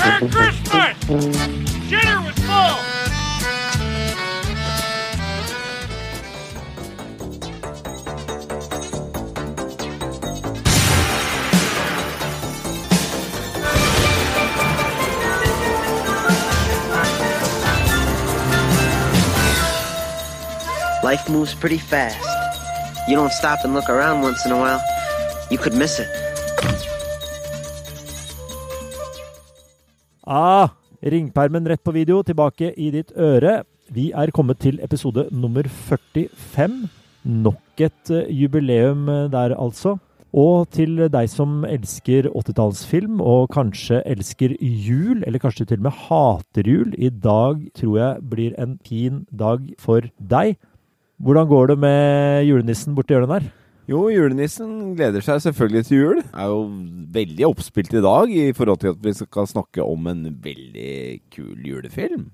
Merry Christmas! Dinner was full! Life moves pretty fast. You don't stop and look around once in a while, you could miss it. Ah, ringpermen rett på video, tilbake i ditt øre. Vi er kommet til episode nummer 45. Nok et eh, jubileum eh, der, altså. Og til deg som elsker 80-tallsfilm, og kanskje elsker jul, eller kanskje til og med hater jul, i dag tror jeg blir en fin dag for deg. Hvordan går det med julenissen borti hjørnet der? Jo, julenissen gleder seg selvfølgelig til jul. Er jo veldig oppspilt i dag i forhold til at vi skal snakke om en veldig kul julefilm.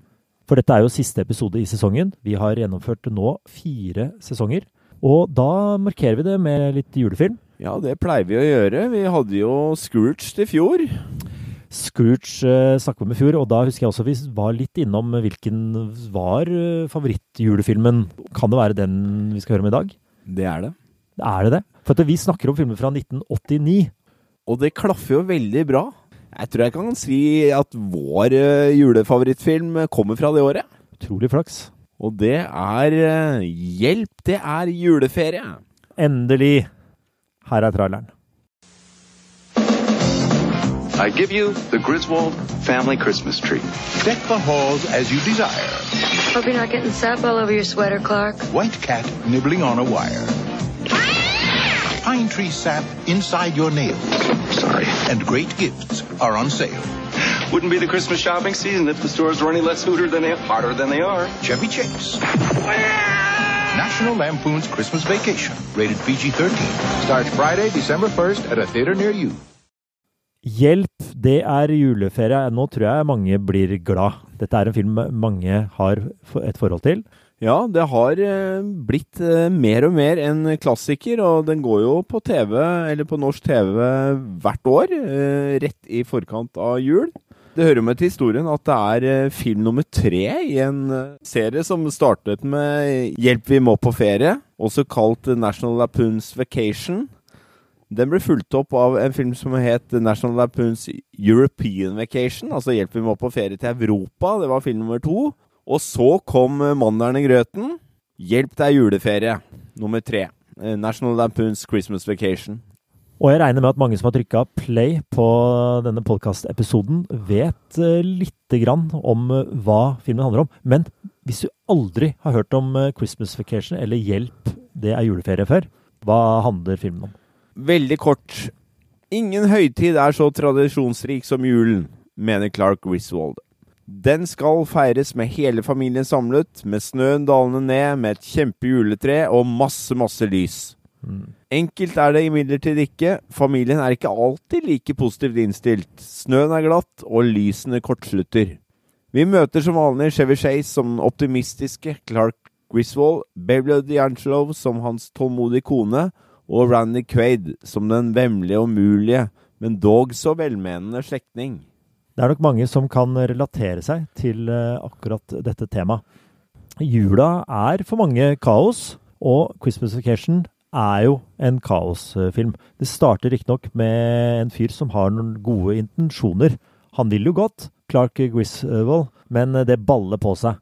For dette er jo siste episode i sesongen. Vi har gjennomført nå fire sesonger. Og da markerer vi det med litt julefilm. Ja, det pleier vi å gjøre. Vi hadde jo Scrooge til fjor. Scrooge eh, snakket vi om i fjor, og da husker jeg også vi var litt innom hvilken var eh, favorittjulefilmen. Kan det være den vi skal høre om i dag? Det er det. Er det det? For vi snakker om filmer fra 1989. Og det klaffer jo veldig bra. Jeg tror jeg kan si at vår eh, julefavorittfilm kommer fra det året. Utrolig flaks. Og det er eh, Hjelp, det er juleferie! Endelig. Her er traileren. I give you the Griswold family Christmas tree. Deck the halls as you desire. Hope you're not getting sap all over your sweater, Clark. White cat nibbling on a wire. Pine tree sap inside your nails. Sorry. And great gifts are on sale. Wouldn't be the Christmas shopping season if the stores were any less hooter than they hotter than they are. Chevy Chase. National Lampoon's Christmas Vacation. Rated PG-13. Starts Friday, December 1st at a theater near you. Hjelp, det er juleferie. Nå tror jeg mange blir glad. Dette er en film mange har et forhold til. Ja, det har eh, blitt eh, mer og mer en klassiker, og den går jo på TV, eller på norsk TV, hvert år. eh, Rett i forkant av jul. Det hører med til historien at det er film nummer tre i en serie som startet med 'Hjelp, vi må på ferie', også kalt National Lapoons Vacation. Den ble fulgt opp av en film som het National Lapoons European Vacation, altså 'Hjelp, vi må på ferie til Europa'. Det var film nummer to. Og så kom Mandelen i grøten. 'Hjelp, er juleferie', nummer tre. Eh, National Lampoons Christmas Vacation. Og jeg regner med at mange som har trykka play på denne podkastepisoden, vet eh, lite grann om eh, hva filmen handler om. Men hvis du aldri har hørt om Christmas Vacation eller Hjelp, det er juleferie før, hva handler filmen om? Veldig kort. Ingen høytid er så tradisjonsrik som julen, mener Clark Griswold. Den skal feires med hele familien samlet, med snøen dalende ned, med et kjempejuletre og masse, masse lys. Enkelt er det imidlertid ikke. Familien er ikke alltid like positivt innstilt. Snøen er glatt, og lysene kortslutter. Vi møter som vanlig Chevy Chase som den optimistiske Clark Griswold, Beverly D'Angelo som hans tålmodige kone, og Randy Quaid som den vemmelige og umulige, men dog så velmenende slektning. Det er nok mange som kan relatere seg til eh, akkurat dette temaet. Jula er for mange kaos, og Christmas Vacation er jo en kaosfilm. Det starter riktignok med en fyr som har noen gode intensjoner. Han vil jo godt, Clark Griswold, men det baller på seg.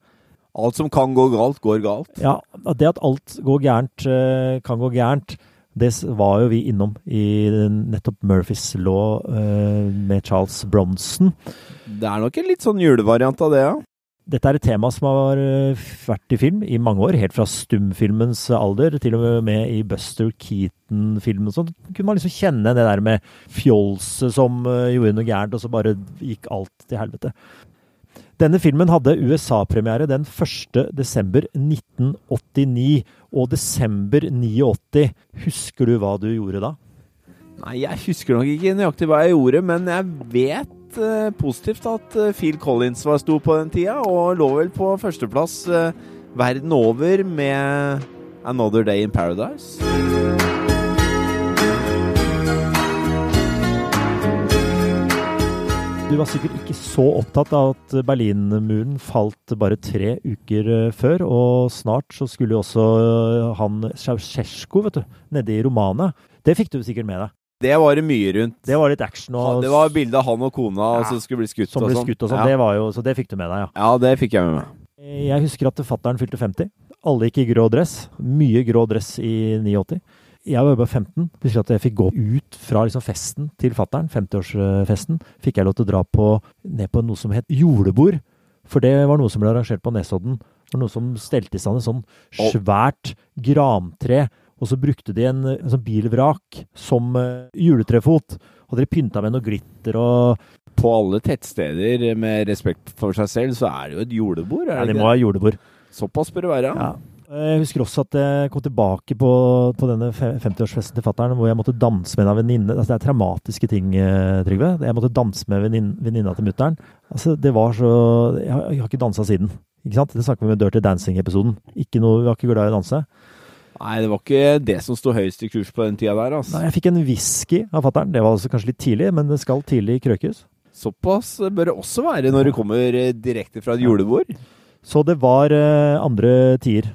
Alt som kan gå galt, går galt. Ja, det at alt går gærent, eh, kan gå gærent, det var jo vi innom i nettopp Murphys Law uh, med Charles Bronson. Det er nok en litt sånn julevariant av det, ja. Dette er et tema som har eh, vært i film i mange år, helt fra stumfilmens alder, til og med i Buster Keaton-filmen sånt. Kunne man liksom kjenne det der med fjolset som eh, gjorde noe gærent, og så bare gikk alt til helvete. Denne filmen hadde USA-premiere den 1. desember 1989, og desember 89. Husker du hva du gjorde da? Nei, jeg husker nok ikke nøyaktig hva jeg gjorde, men jeg vet eh, positivt at eh, Phil Collins var stor på den tida, og lå vel på førsteplass eh, verden over med 'Another Day in Paradise'. Du var sikkert ikke så opptatt av at Berlinmuren falt bare tre uker eh, før, og snart så skulle jo også eh, han Ceaucescu, vet du, nede i Romania. Det fikk du sikkert med deg. Det var mye rundt. Det var litt action og det var bilde av han og kona Ja. som skulle bli skutt som ble sånn. skutt og sånn. Ja. Det var jo, så det fikk du med deg, ja. ja, det fikk jeg med meg. Jeg husker at fattern fylte 50. Alle gikk i grå dress. Mye grå dress i 89. Jeg var jo bare 15. Husker at jeg fikk gå ut fra liksom festen til fattern, 50-årsfesten. Fikk jeg lov til å dra på, ned på noe som het julebord. For det var noe som ble arrangert på Nesodden. Det var noe som stelte i stand et sånn svært grantre. Og så brukte de en, en sånn bilvrak som uh, juletrefot. Og de pynta med noe glitter og På alle tettsteder med respekt for seg selv, så er det jo et julebord. Er det ja, de må ha julebord. Såpass bør det være. Ja. Jeg husker også at jeg kom tilbake på, på denne 50-årsfesten til fattern, hvor jeg måtte danse med en venninne. Altså, det er traumatiske ting, eh, Trygve. Jeg måtte danse med vennin- venninna til mutter'n. Altså, det var så Jeg har, jeg har ikke dansa siden. Ikke sant? Det snakker vi med Dirty Dancing-episoden. Ikke noe, Vi var ikke glad i å danse. Nei, det var ikke det som sto høyest i kurs på den tida der, altså. Nei, jeg fikk en whisky av fattern. Det var altså kanskje litt tidlig, men det skal tidlig krøkes. Såpass bør det også være når du kommer eh, direkte fra et julebord. Så det var eh, andre tider.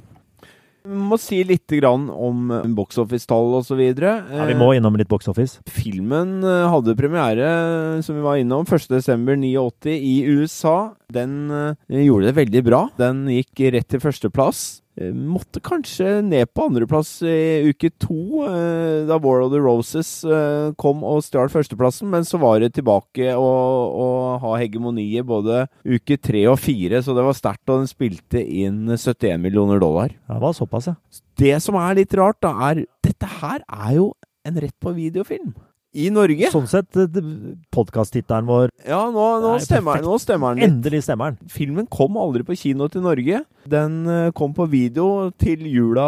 Vi må si litt om eh, box office-tall osv. Ja, vi må innom litt box office. Filmen eh, hadde premiere, som vi var innom, 1.12.89 i USA. Den eh, gjorde det veldig bra. Den gikk rett til førsteplass. Eh, Måtte kanskje ned på andreplass i uke to, eh, da War of the Roses eh, kom og stjal førsteplassen. Men så var det tilbake å, å ha hegemoniet både uke tre og fire, så det var sterkt. Og den spilte inn 71 millioner dollar. Ja, det var såpass, ja. Det som er litt rart, da, er Dette her er jo en rett på videofilm. I Norge. Sånn sett, podkast-tittelen vår Ja, nå, nå, Nei, stemmer, nå stemmer den litt. Endelig stemmer den. Filmen kom aldri på kino til Norge. Den eh, kom på video til jula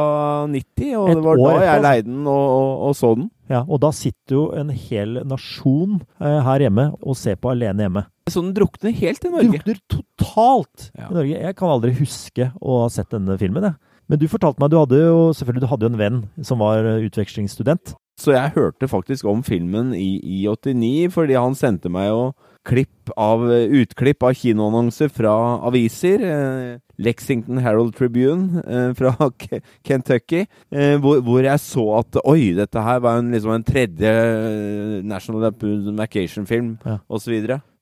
90, og Et det var år da jeg leide den og, og, og så den. Ja, og da sitter jo en hel nasjon eh, her hjemme og ser på alene hjemme. Så den drukner helt i Norge. Drukner totalt Ja. i Norge. Jeg kan aldri huske å ha sett denne filmen, jeg. Men du fortalte meg du hadde jo selvfølgelig du hadde jo en venn som var eh, utvekslingsstudent. Så jeg hørte faktisk om filmen i, i 89, fordi han sendte meg jo klipp av, utklipp av kinoannonser fra aviser. Eh, Lexington Herald Tribune eh, fra K Kentucky, eh, hvor, hvor jeg så at oi, dette her var en, liksom en tredje eh, National Lampoon Vacation-film, Ja. osv.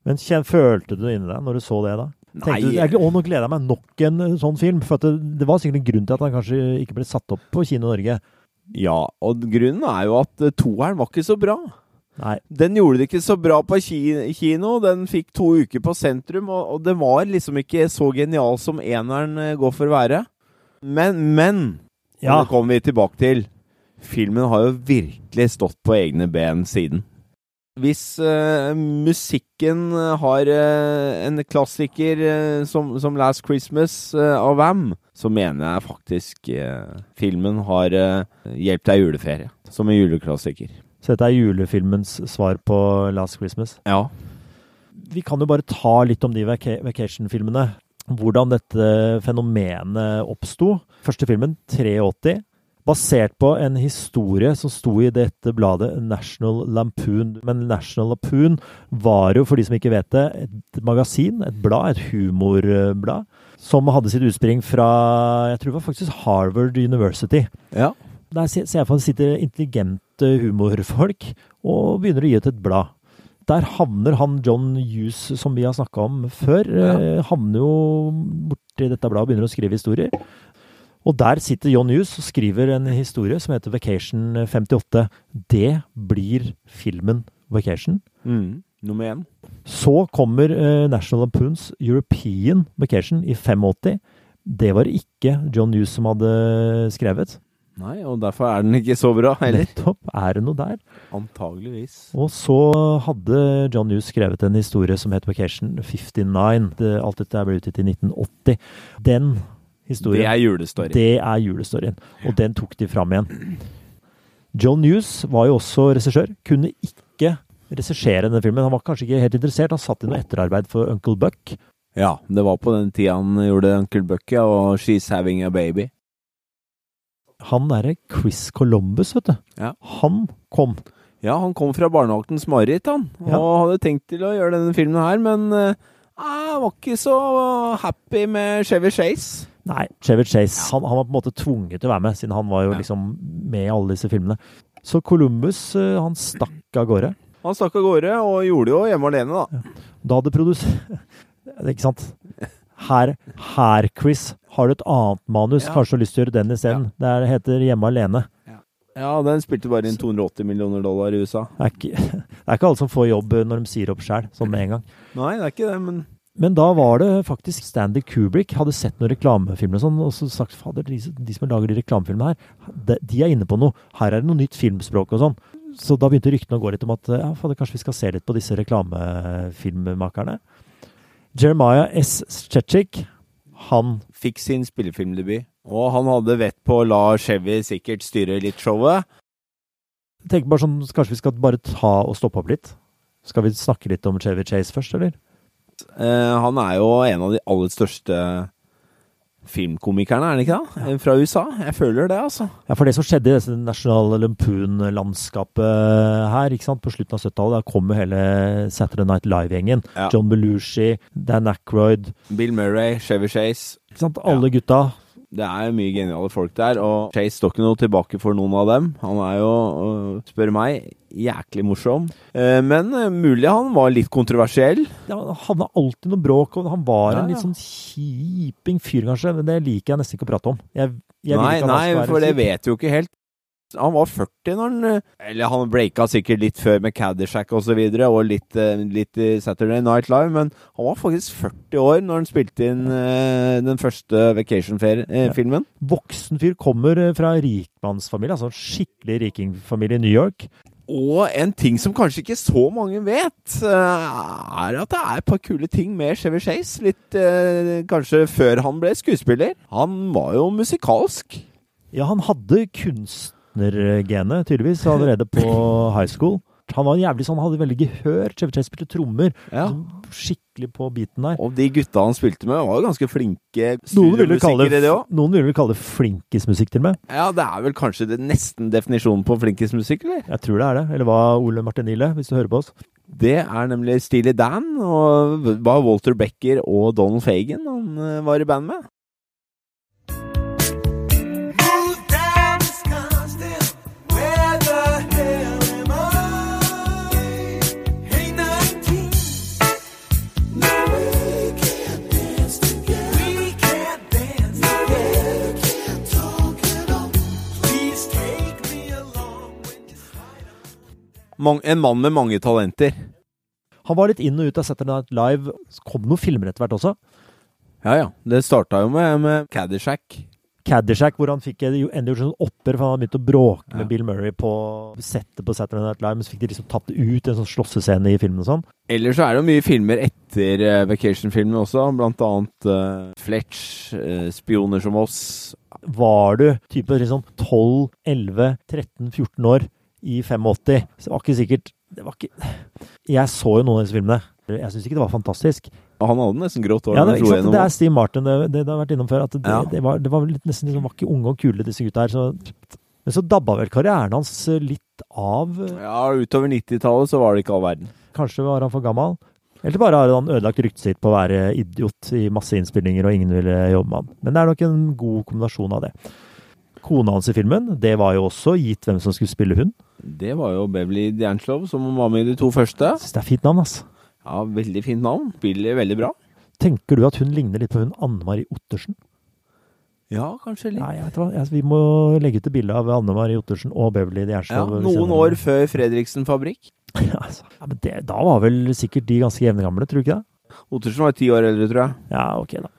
Men kjen, følte du det inni deg når du så det da? Tenkte du, jeg, å, nå gleder jeg meg nok en eh, sånn film. For det, det var sikkert en grunn til at han kanskje ikke ble satt opp på Kino Norge. Ja, og grunnen er jo at eh, toeren var ikke så bra. Nei. Den gjorde det ikke så bra på kino. Den fikk to uker på sentrum, og, og den var liksom ikke så genial som eneren eh, går for å være. Men, men Ja. Nå kommer vi tilbake til. Filmen har jo virkelig stått på egne ben siden. Hvis uh, musikken har uh, en klassiker uh, som, som Last Christmas eh, av Wam, så mener jeg faktisk eh, filmen har hjulpet deg juleferie. Som en juleklassiker. Så dette er julefilmens svar på Last Christmas. Ja. Vi kan jo bare ta litt om de vaca vacation-filmene. Hvordan dette fenomenet oppsto. Første filmen, 83. Basert på en historie som sto i dette bladet National Lampoon. Men National Lampoon var jo, for de som ikke vet det, et magasin, et blad, et humorblad, som hadde sitt utspring fra jeg tror det var faktisk Harvard University. ja. Der ser jeg for meg sitter intelligente humorfolk og begynner å gi ut et blad. Der havner han John Hughes, som vi har snakka om før, Ja. eh, havner jo borti dette bladet og begynner å skrive historier. Og der sitter John Hughes og skriver en historie som heter Vacation 58. Det blir filmen Vacation. Mm. Nummer én. Så kommer uh, National Lampoons European Vacation i 85. Det var ikke John Hughes som hadde skrevet. Nei, og derfor er den ikke så bra heller. Nettopp. Er det noe der? Antageligvis. Og så hadde John Hughes skrevet en historie som het Vacation 59. Det, alt dette ble utgitt i 1980. Den historien Det er julestorien det er julestoryen. Og den tok de fram igjen. John Hughes var jo også regissør. Kunne ikke regissere denne filmen. Han var kanskje ikke helt interessert. Han satt i noe etterarbeid for Uncle Buck. Ja, det var på den tida han gjorde Uncle Bucky og She's Having a Baby. Han derre Chris Columbus, vet du. Ja. Han kom. Ja, han kom fra barnevaktens mareritt, han. Og Ja. hadde tenkt til å gjøre denne filmen her, men eh, jeg var ikke så happy med Chevy Chase. Nei, Chevy Chase. Han, han var på en måte tvunget til å være med, siden han var jo Ja. liksom med i alle disse filmene. Så Columbus, eh, han stakk av gårde. Han stakk av gårde og gjorde det jo hjemme alene, da. Da hadde produsert Ikke sant? Her, her, Chris, har du et annet manus. Ja. Kanskje du har lyst til å gjøre den isteden. Det er- heter Hjemme alene. Ja, den spilte bare inn 280 millioner dollar i USA. Det er ikke, det er ikke alle som får jobb eh, når de sier opp sjæl, sånn med en gang. Nei, det er ikke det, men Men da var det faktisk Stanley Kubrick hadde sett noen reklamefilmer og sånn, og så sagt fader, de, de som lager de reklamefilmene her, de, de er inne på noe. Her er det noe nytt filmspråk og sånn. Så da begynte ryktene å gå litt om at ja, fader, kanskje vi skal se litt på disse reklamefilmmakerne. Jeremiah S. Chechik, han fikk sin spillefilmdebut. Og han hadde vett på å la Chevy sikkert styre litt showet. Tenk bare sånn, kanskje vi skal bare ta og stoppe opp litt? Skal vi snakke litt om Chevy Chase først, eller? Eh, han er jo en av de aller største filmkomikerne, er han ikke det? Fra USA. Jeg føler det, altså. Ja, for det som skjedde i dette National Lampoon-landskapet her, ikke sant, på slutten av 70-tallet, da kom jo hele Saturday Night Live-gjengen. Ja. John Belushi, Dan Aykroyd, Bill Murray, Chevy Chase. ikke sant, alle gutta. Det er mye geniale folk der, og Chase står ikke noe tilbake for noen av dem. Han er jo, øh, spør meg, jæklig morsom. Eh, Men eh, mulig han var litt kontroversiell. Ja, han hadde alltid noe bråk, og han var Ja, en ja. litt sånn kjiping fyr, kanskje, men det liker jeg nesten ikke å prate om. Jeg, jeg Nei, nei, for det vet vi jo ikke helt. Han var 40 når han eh, Eller han breaka sikkert litt før med Caddyshack og så videre, og litt, eh, litt i Saturday Night Live, men han var faktisk 40 år når han spilte inn eh, den første Vacation-filmen. Voksen fyr kommer fra rikmannsfamilie, altså en skikkelig rikingfamilie i New York. Og en ting som kanskje ikke så mange vet, er at det er et par kule ting med Chevy Chase. Litt eh, kanskje før han ble skuespiller. Han var jo musikalsk. Ja, han hadde kunstnergenet, tydeligvis, allerede på high school. Han var jævlig sånn, han hadde veldig gehør. Chevy Chase spilte trommer. Ja. Sånn Skikkelig på biten der. Og de gutta han spilte med, var jo ganske flinke studiomusikere, det, òg. noen ville vel kalle det flinkismusikk til og med. Ja, det er vel kanskje det nesten definisjonen på flinkismusikk, eller? Jeg tror det er det. Eller hva, Ole Martinille, hvis du hører på oss? Det er nemlig Steely Dan, og var Walter Becker og Donald Fagan han eh, var i band med. En mann med mange talenter. Han var litt inn og ut av Saturday Night Live. Så kom noen filmer etter hvert også. Ja ja, det starta jo med, med Caddyshack. Caddyshack, hvor han fikk endelig gjort sånn opper, for han hadde begynt å bråke med Ja. Bill Murray på settet på Saturday Night Live, men så fikk de liksom tatt det ut, en sånn slåssescene i filmen og sånn. Ellers så er det jo mye filmer etter uh, Vacation-filmen også, blant annet uh, Fletch, uh, Spioner som oss. Var du type liksom 12, 11, 13, 14 år i 85, så det var ikke sikkert det var ikke Jeg så jo noen av disse filmene. Jeg syns ikke det var fantastisk. Han hadde nesten grått hår. Ja, det, ikke sant? det er Steve Martin, det, det, det har vært innom før. At det, Ja. det, var, det var litt nesten liksom, var ikke unge og kule, disse gutta her. Så, men så dabba vel karrieren hans eh, litt av. Ja, utover 90-tallet så var det ikke all verden. Kanskje var han for gammel? Eller bare har han ødelagt ryktet sitt på å være idiot i masse innspillinger, og ingen ville jobbe med han. Men det er nok en god kombinasjon av det. Kona hans i filmen, det var jo også gitt hvem som skulle spille hun. Det var jo Beverly Djernslow som var med i de to første. Synes det er fint navn, ass. Ja, Veldig fint navn. Spiller veldig bra. Tenker du at hun ligner litt på hun Anne Marie Ottersen? Ja, kanskje litt. Nei, jeg vet hva. Altså, vi må legge ut et bilde av Anne Marie Ottersen og Beverly Ja, Noen år før Fredriksen Fabrikk. altså. ja, men det, Da var vel sikkert de ganske jevngamle, tror du ikke det? Ottersen var ti år eldre, tror jeg. Ja, ok, da.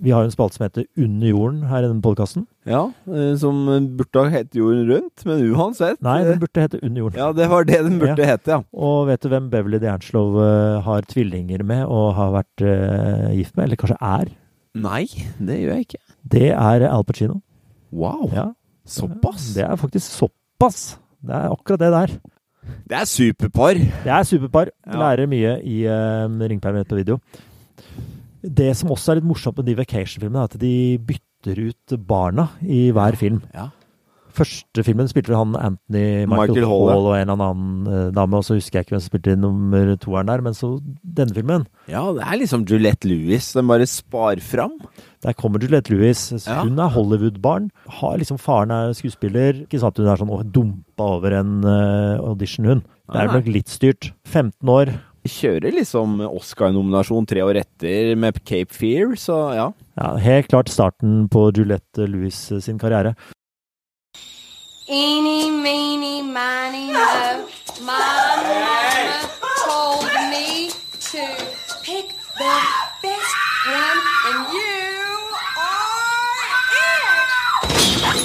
Vi har jo en spalte som heter Under jorden her i denne podkasten. Ja, eh, Som burde ha hett Jorden rundt, men uansett. Nei, eh, den burde hete Under jorden. Ja, det var det den burde hete, ja. Og vet du hvem Beverly D'Angelo uh, har tvillinger med og har vært uh, gift med? Eller kanskje er? Nei, det gjør jeg ikke. Det er Al Pacino. Wow, Ja, såpass? Det er faktisk såpass. Det er akkurat det der. Det er superpar. Det er superpar. Ja. Lærer mye i uh, Ringperm på video. Det som også er litt morsomt med de vacation-filmene, er at de bytter ut barna i hver film. Ja. Første filmen spilte han Anthony Michael, Michael Hall, Hall, og en eller annen eh, dame, og så husker jeg ikke hvem som spilte nummer toeren der, men så denne filmen. Ja, det er liksom Juliette Lewis. Den bare spar fram. Der kommer Juliette Lewis. Ja. Hun er Hollywood-barn. Har liksom Faren er skuespiller. Ikke at hun er sånn dumpa over en eh, audition, hun. Det er nok litt styrt. 15 år. Kjører liksom Oscar-nominasjon tre år etter med Cape Fear, så ja. Ja, helt klart starten på Juliette Lewis eh, sin karriere. Eeny, meeny, miny, mo. My mama told me to pick the best one, and you are it!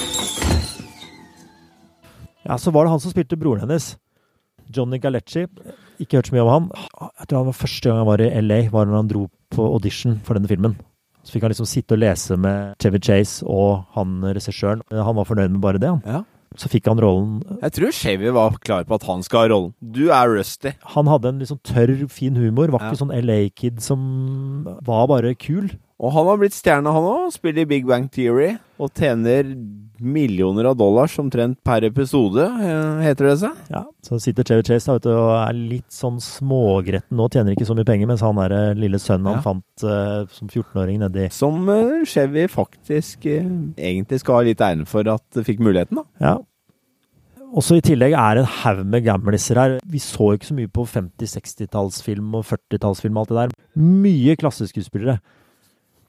Ja, så var det han som spilte broren hennes. Johnny Galecci. Ikke hørt så mye om han. Jeg tror han var Første gang han var i LA, var når han dro på audition for denne filmen. Så fikk han liksom sitte og lese med Chevy Chase og han regissøren. Han var fornøyd med bare det, han. Ja. Så fikk han rollen. Jeg tror Chevy var klar på at han skal ha rollen. Du er Rusty. Han hadde en sånn tørr, fin humor. Var Ja. ikke sånn LA-kid som var bare kul. Og han har blitt stjerne, han òg. Spiller i Big Bang Theory. Og tjener millioner av dollars omtrent per episode, eh, heter det seg. Ja, Så sitter Chevy Chase da, vet du, og er litt sånn smågretten nå. Tjener ikke så mye penger, mens han er eh, lille sønnen Ja. han fant uh, som 14-åring nedi Som uh, Chevy faktisk uh, egentlig skal ha litt æren for at fikk muligheten, da. Ja. Også i tillegg er det en haug med gamliser her. Vi så ikke så mye på 50-60-tallsfilm og 40-tallsfilm og alt det der. Mye klasseskuespillere.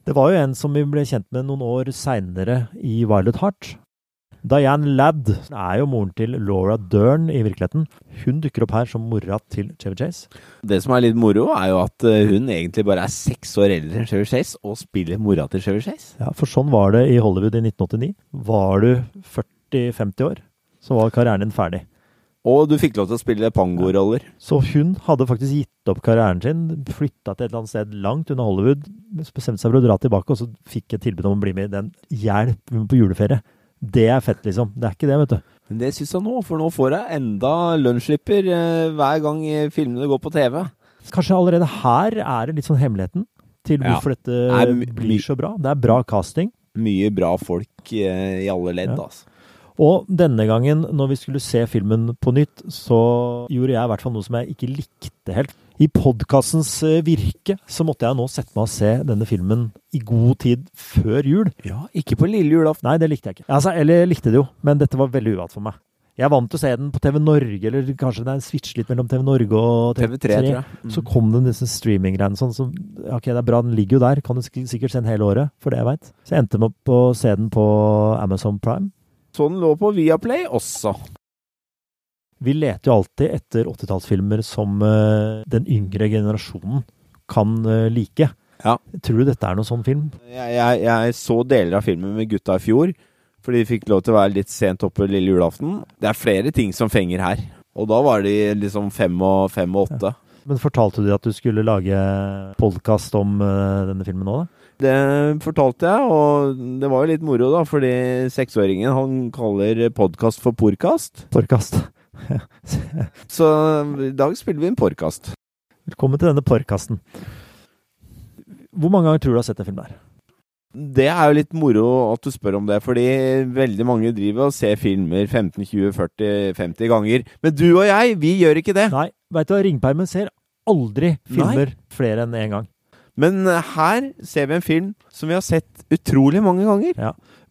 Det var jo en som vi ble kjent med noen år seinere i Violet Heart. Diane Ladd er jo moren til Laura Dern i virkeligheten. Hun dukker opp her som mora til Chevy Chase. Det som er litt moro, er jo at eh, hun egentlig bare er seks år eldre enn Chevy Chase, og spiller mora til Chevy Chase. Ja, For sånn var det i Hollywood i 1989. Var du 40-50 år, så var karrieren din ferdig. Og du fikk lov til å spille pangoroller. Så hun hadde faktisk gitt opp karrieren sin, flytta til et eller annet sted langt unna Hollywood, bestemte seg for å dra tilbake, og så fikk jeg tilbud om å bli med i den Hjelp på juleferie. Det er fett, liksom. Det er ikke det, vet du. Men det syns jeg nå, for nå får jeg enda lønnsslipper eh, hver gang eh, filmene går på TV. Kanskje allerede her er det litt sånn hemmeligheten til Ja. hvorfor dette my- my- blir så bra. Det er bra casting. Mye bra folk eh, i alle ledd, Ja. altså. Og denne gangen, når vi skulle se filmen på nytt, så gjorde jeg i hvert fall noe som jeg ikke likte helt. I podkastens virke så måtte jeg nå sette meg og se denne filmen i god tid før jul. Ja, ikke på lille julaften. Nei, det likte jeg ikke. Altså, eller jeg likte det jo, men dette var veldig uvant for meg. Jeg er vant til å se den på TV Norge, eller kanskje det er en switch litt mellom TV Norge og TV3, tror jeg. Mm. Så kom det disse streaminggreiene sånn, så ok, det er bra, den ligger jo der. Kan du sikkert se den hele året, for det jeg veit. Så jeg endte med å se den på Amazon Prime. Så den lå på Viaplay også. Vi leter jo alltid etter 80-tallsfilmer som eh, den yngre generasjonen kan eh, like. Ja. Tror du dette er noen sånn film? Jeg, jeg, jeg så deler av filmen med gutta i fjor, fordi de fikk lov til å være litt sent oppe lille julaften. Det er flere ting som fenger her. Og da var de liksom fem og, fem og åtte. Men fortalte du at du skulle lage podkast om eh, denne filmen nå, da? Det fortalte jeg, og det var jo litt moro, da, fordi seksåringen han kaller podkast for porkast. Porkast. Så i dag spiller vi en porkast. Velkommen til denne porkasten. Hvor mange ganger tror du du har sett den filmen der? Det er jo litt moro at du spør om det, fordi veldig mange driver og ser filmer 15, 20, 40, 50 ganger. Men du og jeg, vi gjør ikke det. Nei, veit du hva, Ringpermen ser aldri filmer flere enn én gang. Men eh, her ser vi en film som vi har sett utrolig mange ganger.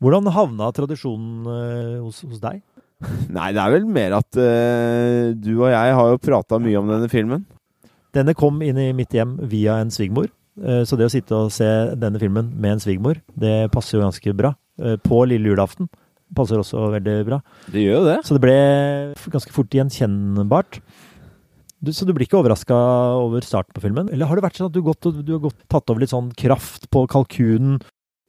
Hvordan havna tradisjonen eh, hos, hos deg? Nei, det er vel mer at eh, du og jeg har jo prata mye om denne filmen. Denne kom inn i mitt hjem via en svigermor. Eh, Så det å sitte og se denne filmen med en svigermor, det passer jo ganske bra. Eh, På lille julaften passer også veldig bra. Det gjør jo det. Så det ble ganske fort gjenkjennbart. Du, så du blir ikke overraska over starten på filmen? Eller har det vært sånn at du, gått, du har gått, tatt over litt sånn kraft på kalkunen?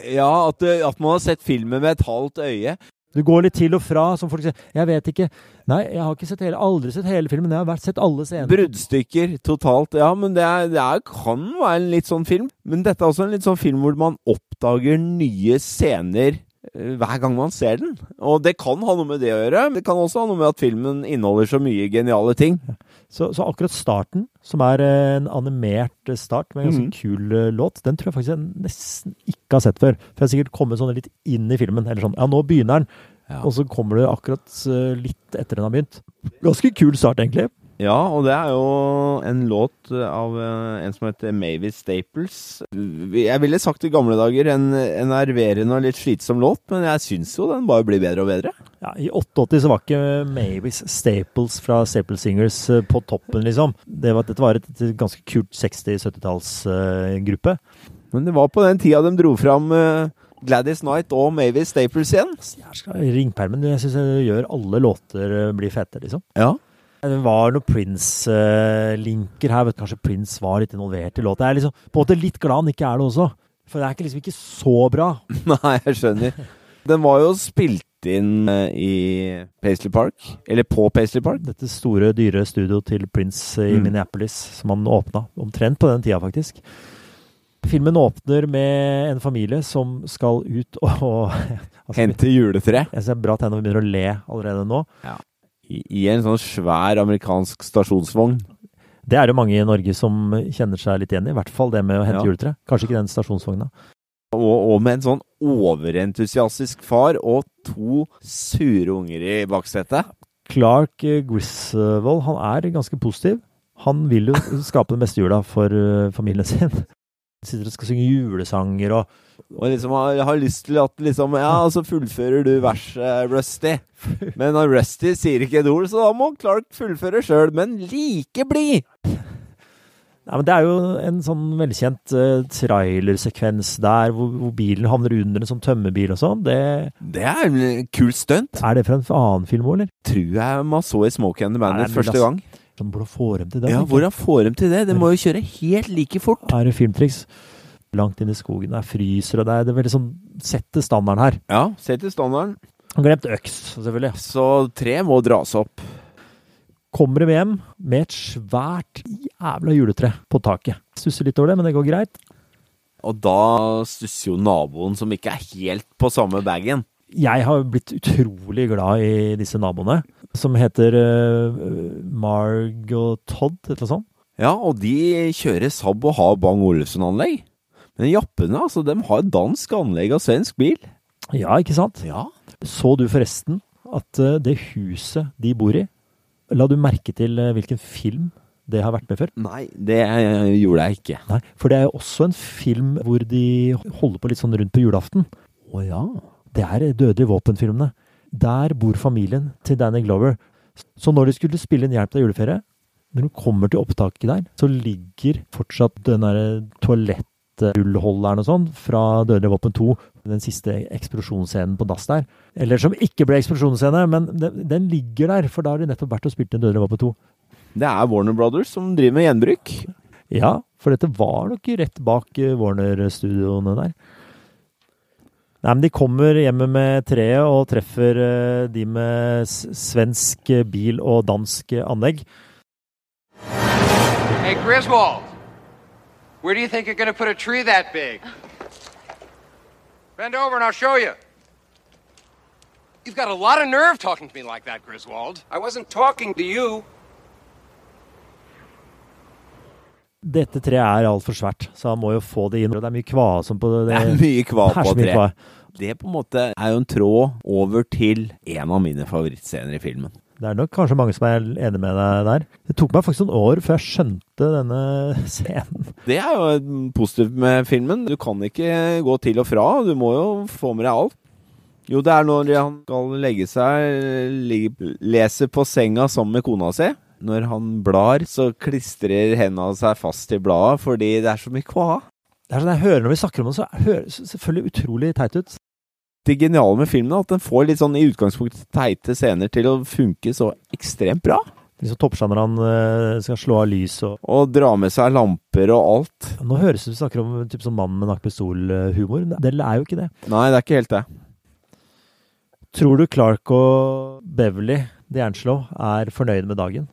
Ja, at, at man har sett filmen med et halvt øye. Du går litt til og fra, som folk sier. Jeg vet ikke. Nei, jeg har ikke sett hele, aldri sett hele filmen. Jeg har sett alle scener. Bruddstykker totalt. Ja, men det, er, det er, kan være en litt sånn film. Men dette er også en litt sånn film hvor man oppdager nye scener eh, hver gang man ser den. Og det kan ha noe med det å gjøre. Det kan også ha noe med at filmen inneholder så mye geniale ting. Så, så akkurat starten, som er en animert start med en ganske mm. kul eh, låt, den tror jeg faktisk jeg nesten ikke har sett før. For jeg har sikkert kommet sånn litt inn i filmen. Eller sånn, ja, nå begynner den. Ja. Og så kommer du akkurat eh, litt etter den har begynt. Ganske kul start, egentlig. Ja, og det er jo en låt av eh, en som heter Mavis Staples. Jeg ville sagt i gamle dager en enerverende og litt slitsom låt, men jeg syns jo den bare blir bedre og bedre. Ja, I 88 så var ikke Mavis Staples fra Staple Singers eh, på toppen, liksom. Det var, dette var et, ganske kult 60-70-tallsgruppe. Men det var på den tida de dro fram eh, Gladys Knight og Mavis Staples igjen. Ringpermen jeg syns gjør alle låter eh, blir fete, liksom. Ja. Det var noen Prince-linker her. vet Kanskje Prince var litt involvert i låta. Jeg er liksom, på en måte litt glad han ikke er det også. For det er ikke liksom ikke så bra. Nei, jeg skjønner. Den var jo spilt inn eh, i Paisley Park. Eller på Paisley Park. Dette store, dyre studioet til Prince i Mm. Minneapolis, som han åpna. Omtrent på den tida, faktisk. Filmen åpner med en familie som skal ut og, og altså, Hente juletre. Jeg ser bra tegn når vi begynner å le allerede nå. I, I en sånn svær amerikansk stasjonsvogn. Det er det mange i Norge som kjenner seg litt igjen i. I hvert fall det med å hente Ja. juletre. Kanskje ikke den stasjonsvogna. Og, og med en sånn overentusiastisk far og to sure unger i baksetet. Clark eh, Griswold, han er ganske positiv. Han vil jo skape den beste jula for eh, familien sin. Sitter og skal synge julesanger og Og liksom har, har lyst til at liksom Ja, så fullfører du verset, Rusty. Men Rusty sier ikke et ord, så da må Clark fullføre sjøl. Men like blid! Nei, men Det er jo en sånn velkjent uh, trailersekvens der hvor, hvor bilen havner under en sånn tømmerbil og sånn. Det, Det er en kul stunt. er det fra en annen film òg, eller? Tror jeg man så i Smoke and the Bandit første ass. gang. Sånn, Hvordan får dem til det? Ja, hvordan får dem til det? De må jo kjøre helt like fort. Er det filmtriks? Langt inn i skogen, der fryser, og det er, det er veldig sånn Setter standarden her. Ja, setter standarden. Glemt øks, selvfølgelig. Så tre må dras opp. Kommer de hjem med et svært jævla juletre på taket. Stusser litt over det, men det går greit. Og da stusser jo naboen som ikke er helt på samme bagen. Jeg har blitt utrolig glad i disse naboene, som heter uh, Marg og Todd, et eller annet sånt. Ja, og de kjører Saab og har Bang Olufsen-anlegg. Men jappene, altså, de har dansk anlegg og svensk bil. Ja, ikke sant? Ja. Så du forresten at eh, det huset de bor i La du merke til eh, hvilken film det har vært med før? Nei, det gjorde jeg ikke. Nei, for det er jo også en film hvor de holder på litt sånn rundt på julaften. Å ja. Det er Dødelige våpen-filmene. Der bor familien til Danny Glover. Så når de skulle spille inn Hjelp deg juleferie, når de kommer til opptaket der, så ligger fortsatt den derre toalettrullholderen og sånn fra Dødelig våpen 2, den siste eksplosjonsscenen på dass der. Eller som ikke ble eksplosjonsscene, men den, den ligger der, for da har de nettopp vært og spilt inn Dødelig våpen 2. Det er Warner Brothers som driver med gjenbruk. Ja, for dette var nok rett bak eh, Warner-studioene der. Nei, men de kommer hjemme med treet og treffer eh, de med svensk eh, bil og dansk eh, anlegg. Hey, Griswold, where do you think you're going to put a tree that big? Bend over and I'll show you. You've got a lot of nerve talking to me like that, Griswold. I wasn't talking to you. Dette treet er altfor svært, så han må jo få det inn. Og det er mye kvasom på det. Det er mye kva på treet. kva. Det på en måte er jo en tråd over til en av mine favorittscener i filmen. Det er nok kanskje mange som er enig med deg der. Det tok meg faktisk noen år før jeg skjønte denne scenen. Det er jo positivt med filmen. Du kan ikke gå til og fra. Du må jo få med deg alt. Jo, det er når han skal legge seg, lese leser på senga sammen med kona si. Når han blar, så klistrer hendene seg fast til bladet fordi det er så mye kva. Det er sånn jeg hører Når vi snakker om det, så høres det selvfølgelig utrolig teit ut. Det geniale med filmen at den får litt sånn i utgangspunktet teite scener til å funke så ekstremt bra. Liksom toppseg han eh, skal slå av lys og Og dra med seg lamper og alt. Nå høres det ut som du snakker om typ sånn mann med nakkpistol-humor. Det er jo ikke det. Nei, det er ikke helt det. Tror du Clark og Beverly D'Angelo er fornøyd med dagen?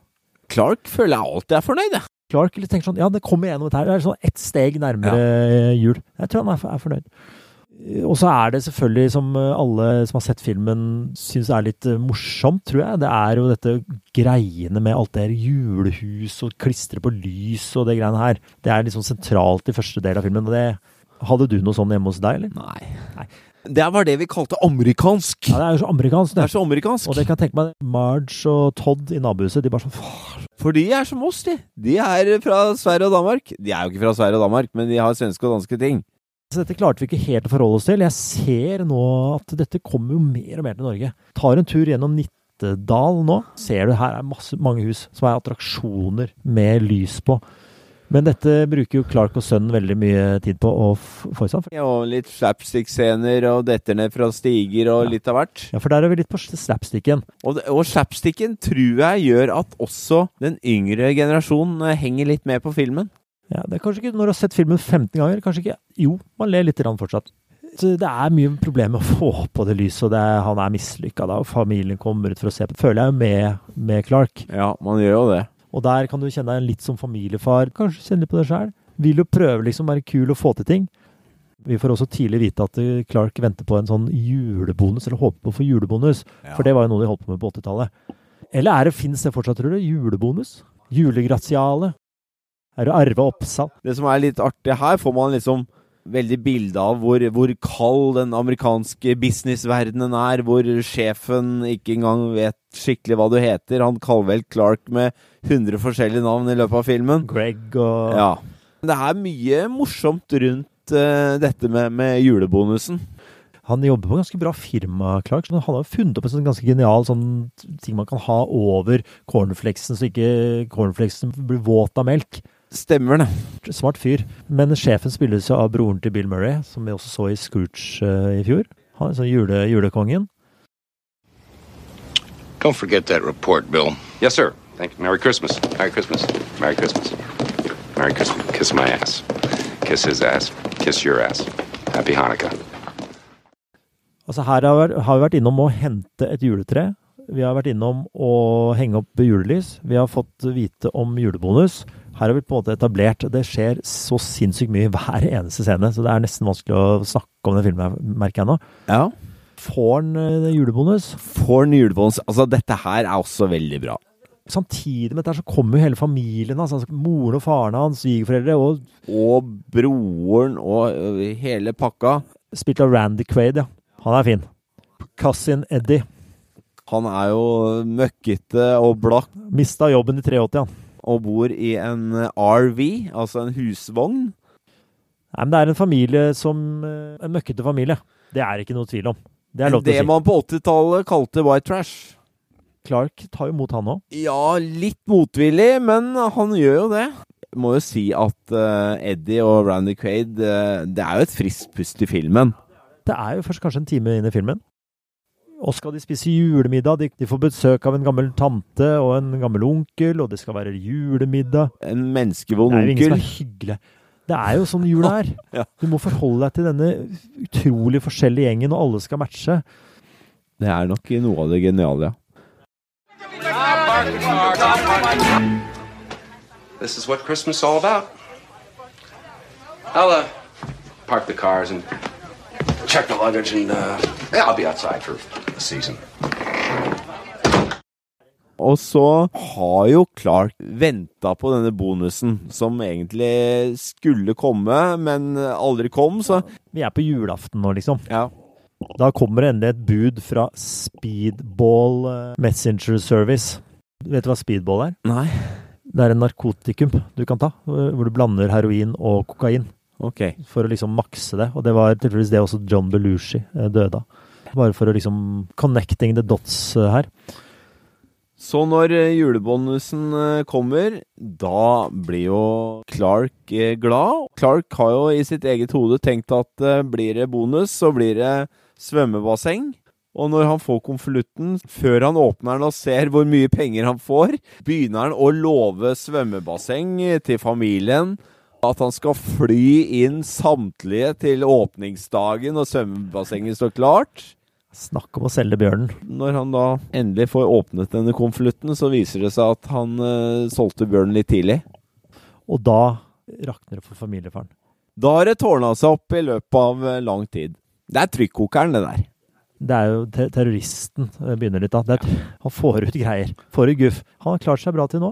Clark føler jeg alltid er fornøyd, jeg. Clark tenker sånn Ja, det kommer gjennom dette her. Det er sånn ett steg nærmere jul. Jeg tror han er, er fornøyd. Og så er det selvfølgelig, som alle som har sett filmen syns er litt eh, morsomt, tror jeg, det er jo dette greiene med alt det her julehus og klistre på lys og det greiene her. Det er liksom sentralt i første del av filmen. og det Hadde du noe sånn hjemme hos deg, eller? Nei. Nei. Det var det vi kalte amerikansk. Ja, det er jo så amerikansk, Det det. er så amerikansk. Og det kan jeg tenke meg, Marge og Todd i nabohuset, de bare sånn Far. For de er som oss, de. De er fra Sverige og Danmark. De er jo ikke fra Sverige og Danmark, men de har svenske og danske ting. Så dette klarte vi ikke helt å forholde oss til. Jeg ser nå at dette kommer jo mer og mer til Norge. Tar en tur gjennom Nittedal nå, ser du her er masse, mange hus som er attraksjoner med lys på. Men dette bruker jo Clark og sønnen veldig mye tid på å få i seg. Ja, Og litt slapstick-scener og detter ned fra stiger og litt av hvert. Ja, for der er vi litt på slapsticken. Og, og slapsticken tror jeg gjør at også den yngre generasjonen eh, henger litt med på filmen. Ja, det er kanskje ikke når du har sett filmen 15 ganger, kanskje ikke Jo, man ler litt grann fortsatt. Så det er mye problemer med å få på det lyset, og det er, han er mislykka da, og familien kommer ut for å se på. Føler jeg jo med, med Clark. Ja, man gjør jo det. Og der kan du kjenne deg litt som familiefar. Kanskje kjenne litt på det sjøl. Vil jo prøve liksom være kul og få til ting. Vi får også tidlig vite at eh, Clark venter på en sånn julebonus, eller håper på å få julebonus. For det var jo noe de holdt på med på 80-tallet. Eller er det, fins det fortsatt, tror du? Julebonus? Julegratiale? Er det arve oppsal? Det som er litt artig her, får man liksom veldig bilde av hvor, hvor kald den amerikanske businessverdenen er, hvor sjefen ikke engang vet skikkelig hva du heter. Han kaller vel Clark med 100 forskjellige navn i løpet av filmen. Greg og Ja. Det er mye morsomt rundt uh, dette med, med julebonusen. Han jobber på ganske bra firma, Clark. så Han har funnet opp en sånn ganske genial sånn ting man kan ha over cornflakesen, så ikke cornflakesen blir våt av melk. Stemmer det. Smart fyr. Men sjefen spilles jo av broren til Bill Murray, som vi også så i Scrooge uh, i fjor. Han er sånn jule, julekongen. Don't forget that report, Bill. Yes, sir. Thank you. Merry Christmas. Merry Christmas. Merry Christmas. Merry Christmas. Kiss my ass. Kiss his ass. Kiss your ass. Happy Hanukkah. Altså Her har vi- har vi vært innom å hente et juletre. Vi har vært innom å henge opp julelys. Vi har fått vite om julebonus. Her har vi på en måte etablert Det skjer så sinnssykt mye i hver eneste scene, så det er nesten vanskelig å snakke om den filmen, merker jeg nå. Ja. Får den eh, julebonus? Får han julebonus. Altså, dette her er også veldig bra. Samtidig med dette så kommer jo hele familien hans, altså moren og faren hans, svigerforeldre, og Og broren og hele pakka. spilt av Randy Quaid, ja. Han er fin. Cousin Eddie. Han er jo møkkete og blakk Mista jobben i 83, han. Og bor i en RV, altså en husvogn. Nei, men det er en familie som eh, En møkkete familie. Det er ikke noe tvil om. Det er lov til Det å si. Det man på 80-tallet kalte white trash. Clark tar jo mot han òg. Ja, litt motvillig, men han gjør jo det. Jeg må jo si at uh, Eddie og Randy Quaid uh, Det er jo et friskt pust i filmen. Det er jo først kanskje en time inn i filmen. Og skal de spise julemiddag. De, de får besøk av en gammel tante og en gammel onkel, og det skal være julemiddag. En menneskevond Det er jo ingen som er hyggelig. Det er jo sånn jula er. Ja. Du må forholde deg til denne utrolig forskjellige gjengen, og alle skal matche. Det er nok noe av det geniale, ja. This is what Christmas is all about. I'll uh, park the cars and check the luggage, and uh, yeah, I'll be outside for the season. Og så har jo Clark venta på denne bonusen, som egentlig skulle komme, men aldri kom, så Vi er på julaften nå, liksom. ja. Da kommer det endelig et bud fra Speedball eh, Messenger Service. Vet du hva speedball er? Nei. Det er en narkotikum du kan ta, eh, hvor du blander heroin og kokain Ok. for å liksom makse det. Og det var tilfeldigvis det også John Belushi eh, døde av. Bare for å liksom connecting the dots eh, her. Så når eh, julebonusen eh, kommer, da blir jo Clark glad. Clark har jo i sitt eget hode tenkt at blir det bonus, så blir det svømmebasseng. Og når han får konvolutten, før han åpner den og ser hvor mye penger han får, begynner han å love svømmebasseng til familien. At han skal fly inn samtlige til åpningsdagen og svømmebassenget står klart. Snakk om å selge bjørnen. Når han da endelig får åpnet denne konvolutten, så viser det seg at han uh, solgte bjørnen litt tidlig. Og da rakner det for familiefaren. Da har det tårna seg opp i løpet av eh, lang tid. Det er trykkokeren, det der. Det er jo te terroristen eh, begynner litt da. Er, han får ut greier. Får ut guff. Han har klart seg bra til nå.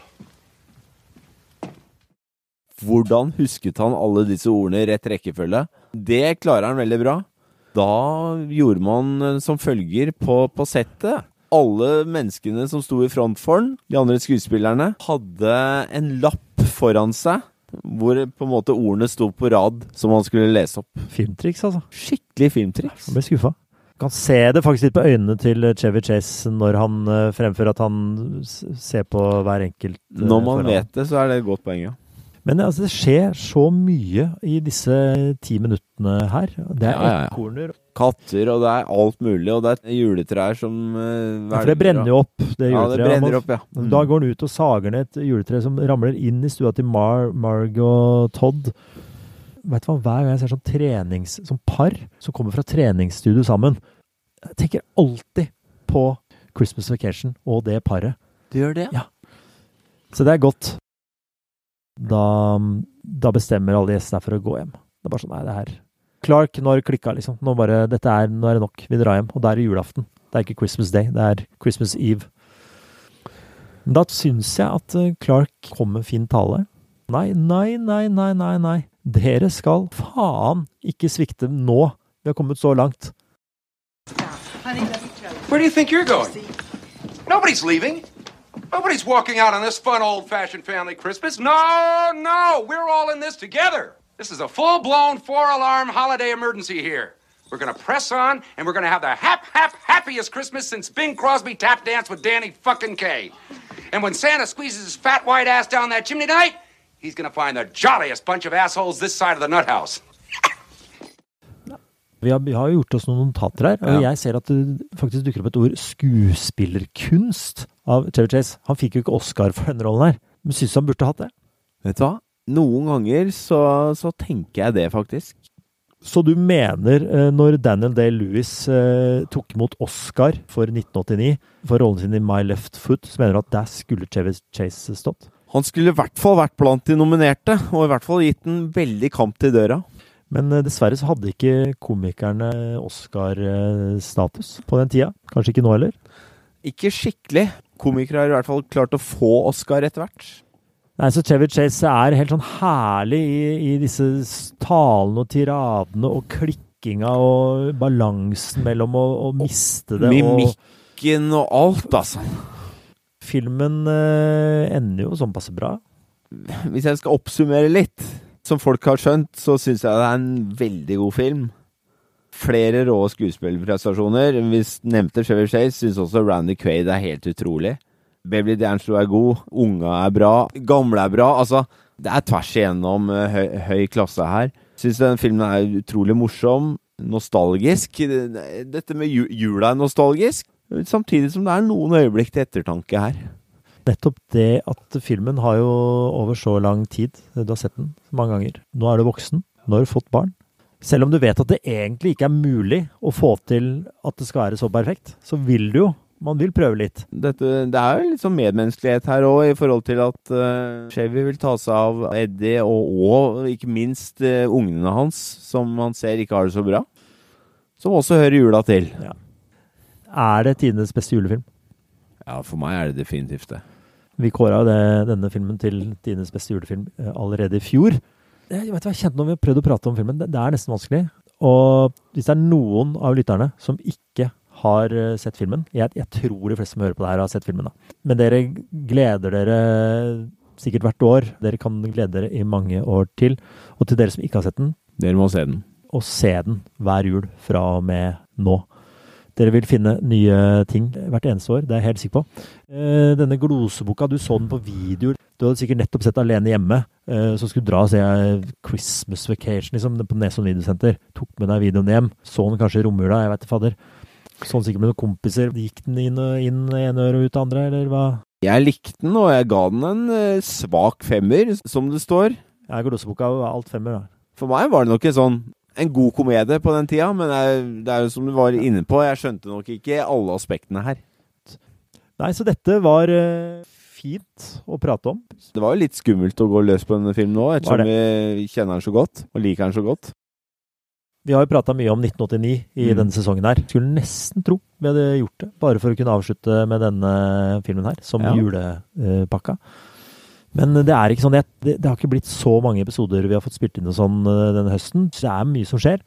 Hvordan husket han alle disse ordene i rett rekkefølge? Det klarer han veldig bra. Da gjorde man eh, som følger på, på settet. Alle menneskene som sto i front for den, de andre skuespillerne, hadde en lapp foran seg hvor på en måte ordene sto på rad som han skulle lese opp. Filmtriks, altså. Skikkelig filmtriks. Han ble skuffa. Kan se det faktisk litt på øynene til Chevy Chase når han eh, fremfører at han ser på hver enkelt. eh, Når man vet det, så er det et godt poeng, ja. Men altså, det skjer så mye i disse ti minuttene her. Det er Ja, ja, ja. ekorner. Katter, og det er alt mulig, og det er juletrær som uh, Ja, for det brenner jo opp, det Ja, det brenner opp, ja. Mm. Da går han ut og sager ned et juletre som ramler inn i stua til Mar Marg og Todd. Vet du hva, Hver gang jeg ser sånn trenings, sånn par som kommer fra treningsstudio sammen, jeg tenker alltid på Christmas Vacation og det paret. Du gjør det? Ja. Så det er godt. Da, da bestemmer alle gjestene for å gå hjem. Det er bare sånn, nei, det her Clark, når klikka, liksom. Nå, bare, dette er, nå er det nok. Vi drar hjem. Og da er det julaften. Det er ikke Christmas Day, det er Christmas Eve. Men da syns jeg at eh, Clark kom med fin tale. Nei, nei, nei, nei, nei, nei. Dere skal faen ikke svikte nå. Vi har kommet så langt. Where do you think you're going? Nobody's leaving. Nobody's walking out on this fun old fashioned family Christmas. No, no, we're all in this together. This is a full blown four alarm holiday emergency here. We're going to press on and we're going to have the hap, hap, happiest Christmas since Bing Crosby tap danced with Danny fucking Kaye. And when Santa squeezes his fat white ass down that chimney tonight, he's going to find the jolliest bunch of assholes this side of the nut house. Vi har, vi har gjort oss noen notater her, og Ja. jeg ser at det faktisk dukker opp et ord skuespillerkunst av Chevy Chase. Han fikk jo ikke Oscar for denne rollen her, men syns han burde hatt det. Vet du hva? Noen ganger så, så tenker jeg det, faktisk. Så du mener, eh, når Daniel Day-Lewis eh, tok imot Oscar for 1989 for rollen sin i My Left Foot, så mener du at der skulle Chevy Chase stått? Han skulle i hvert fall vært blant de nominerte, og i hvert fall gitt en veldig kamp til døra. Men eh, dessverre så hadde ikke komikerne Oscar-status på den tida. Kanskje ikke nå heller. Ikke skikkelig. Komikere har i hvert fall klart å få Oscar etter hvert. Nei, så Chevy Chase er helt sånn herlig i, i disse talene og tiradene og klikkinga og balansen mellom å, å miste det og Mimikken og alt, altså. Filmen eh, ender jo sånn passe bra. Hvis jeg skal oppsummere litt, som folk har skjønt, så syns jeg det er en veldig god film. Flere rå skuespillerprestasjoner. Vi nevnte Chevy Chase, syns også Randy Quaid er helt utrolig. Beverly D'Angelo er god, unga er bra, gamle er bra. Altså, det er tvers igjennom eh, høy, høy klasse her. Syns den filmen er utrolig morsom, nostalgisk. Dette med jula er nostalgisk, samtidig som det er noen øyeblikk til ettertanke her. Nettopp det at filmen har jo over så lang tid Du har sett den mange ganger. Nå er du voksen. Nå har du fått barn. Selv om du vet at det egentlig ikke er mulig å få til at det skal være så perfekt, så vil du jo. Man vil prøve litt. Dette, det er jo litt sånn medmenneskelighet her òg, i forhold til at uh, Chevy vil ta seg av Eddie, og, og ikke minst uh, ungene hans, som man ser ikke har det så bra. Som også hører jula til. Er det tidenes beste julefilm? Ja, for meg er det definitivt det. Vi kåra jo denne filmen til tidenes beste julefilm eh, allerede i fjor. Jeg, vet hva jeg kjente når vi har prøvd å prate om filmen, det, det er nesten vanskelig. Og hvis det er noen av lytterne som ikke har eh, sett filmen jeg, jeg tror de fleste som hører på det her, har sett filmen. da. Men dere gleder dere sikkert hvert år. Dere kan glede dere i mange år til. Og til dere som ikke har sett den, Dere må se den. og se den hver jul fra og med nå. Dere vil finne nye ting hvert eneste år, det er jeg helt sikker på. Eh, denne gloseboka, du så den på video. Du hadde sikkert nettopp sett Alene hjemme, eh, så skulle du dra og se eh, Christmas Vacation liksom, på Nesodden videosenter. Tok med deg videoen hjem. Så den kanskje i romjula, jeg vet ikke fader. Sånn sikkert med noen kompiser. Gikk den inn, og- inn ene øret og ut det andre, eller hva? Jeg likte den, og jeg ga den en svak femmer, som det står. Ja, Gloseboka var alt femmer, da. For meg var det nok en sånn en god komedie på den tida, men jeg, det er jo som du var inne på, jeg skjønte nok ikke alle aspektene her. Nei, så dette var uh, fint å prate om. Det var jo litt skummelt å gå løs på denne filmen nå, ettersom vi kjenner den så godt, og liker den så godt. Vi har jo prata mye om 1989 i Mm. denne sesongen her. Skulle nesten tro vi hadde gjort det, bare for å kunne avslutte med denne filmen her, som Ja. julepakka. Men det er ikke sånn, det, det, har ikke blitt så mange episoder vi har fått spilt inn og sånn eh, denne høsten. Så det er mye som skjer.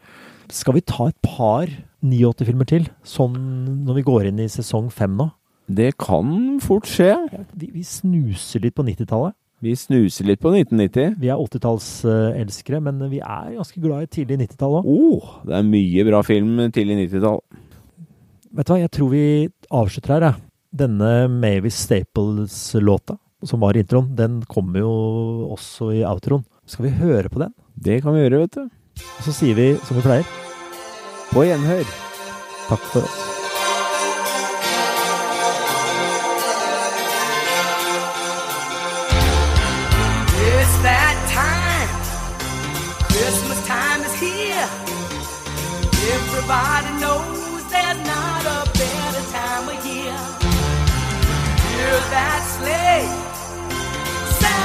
Skal vi ta et par 89-filmer til, sånn når vi går inn i sesong fem nå? Det kan fort skje. Vi, vi snuser litt på 90-tallet. Vi snuser litt på 1990. Vi er 80-tallselskere, men vi er ganske glad i tidlig 90-tall òg. Oh, det er mye bra film tidlig 90-tall. Vet du hva, jeg tror vi avslutter her, jeg. Denne Mavis Staples-låta, som var i introen, den kommer jo også i outroen. Skal vi høre på den? Det kan vi gjøre, vet du. Og så sier vi som vi pleier, På gjenhør. takk for oss. It's that time. Christmas time is here. Everybody knows there's not a better time of year. Hear that sleigh.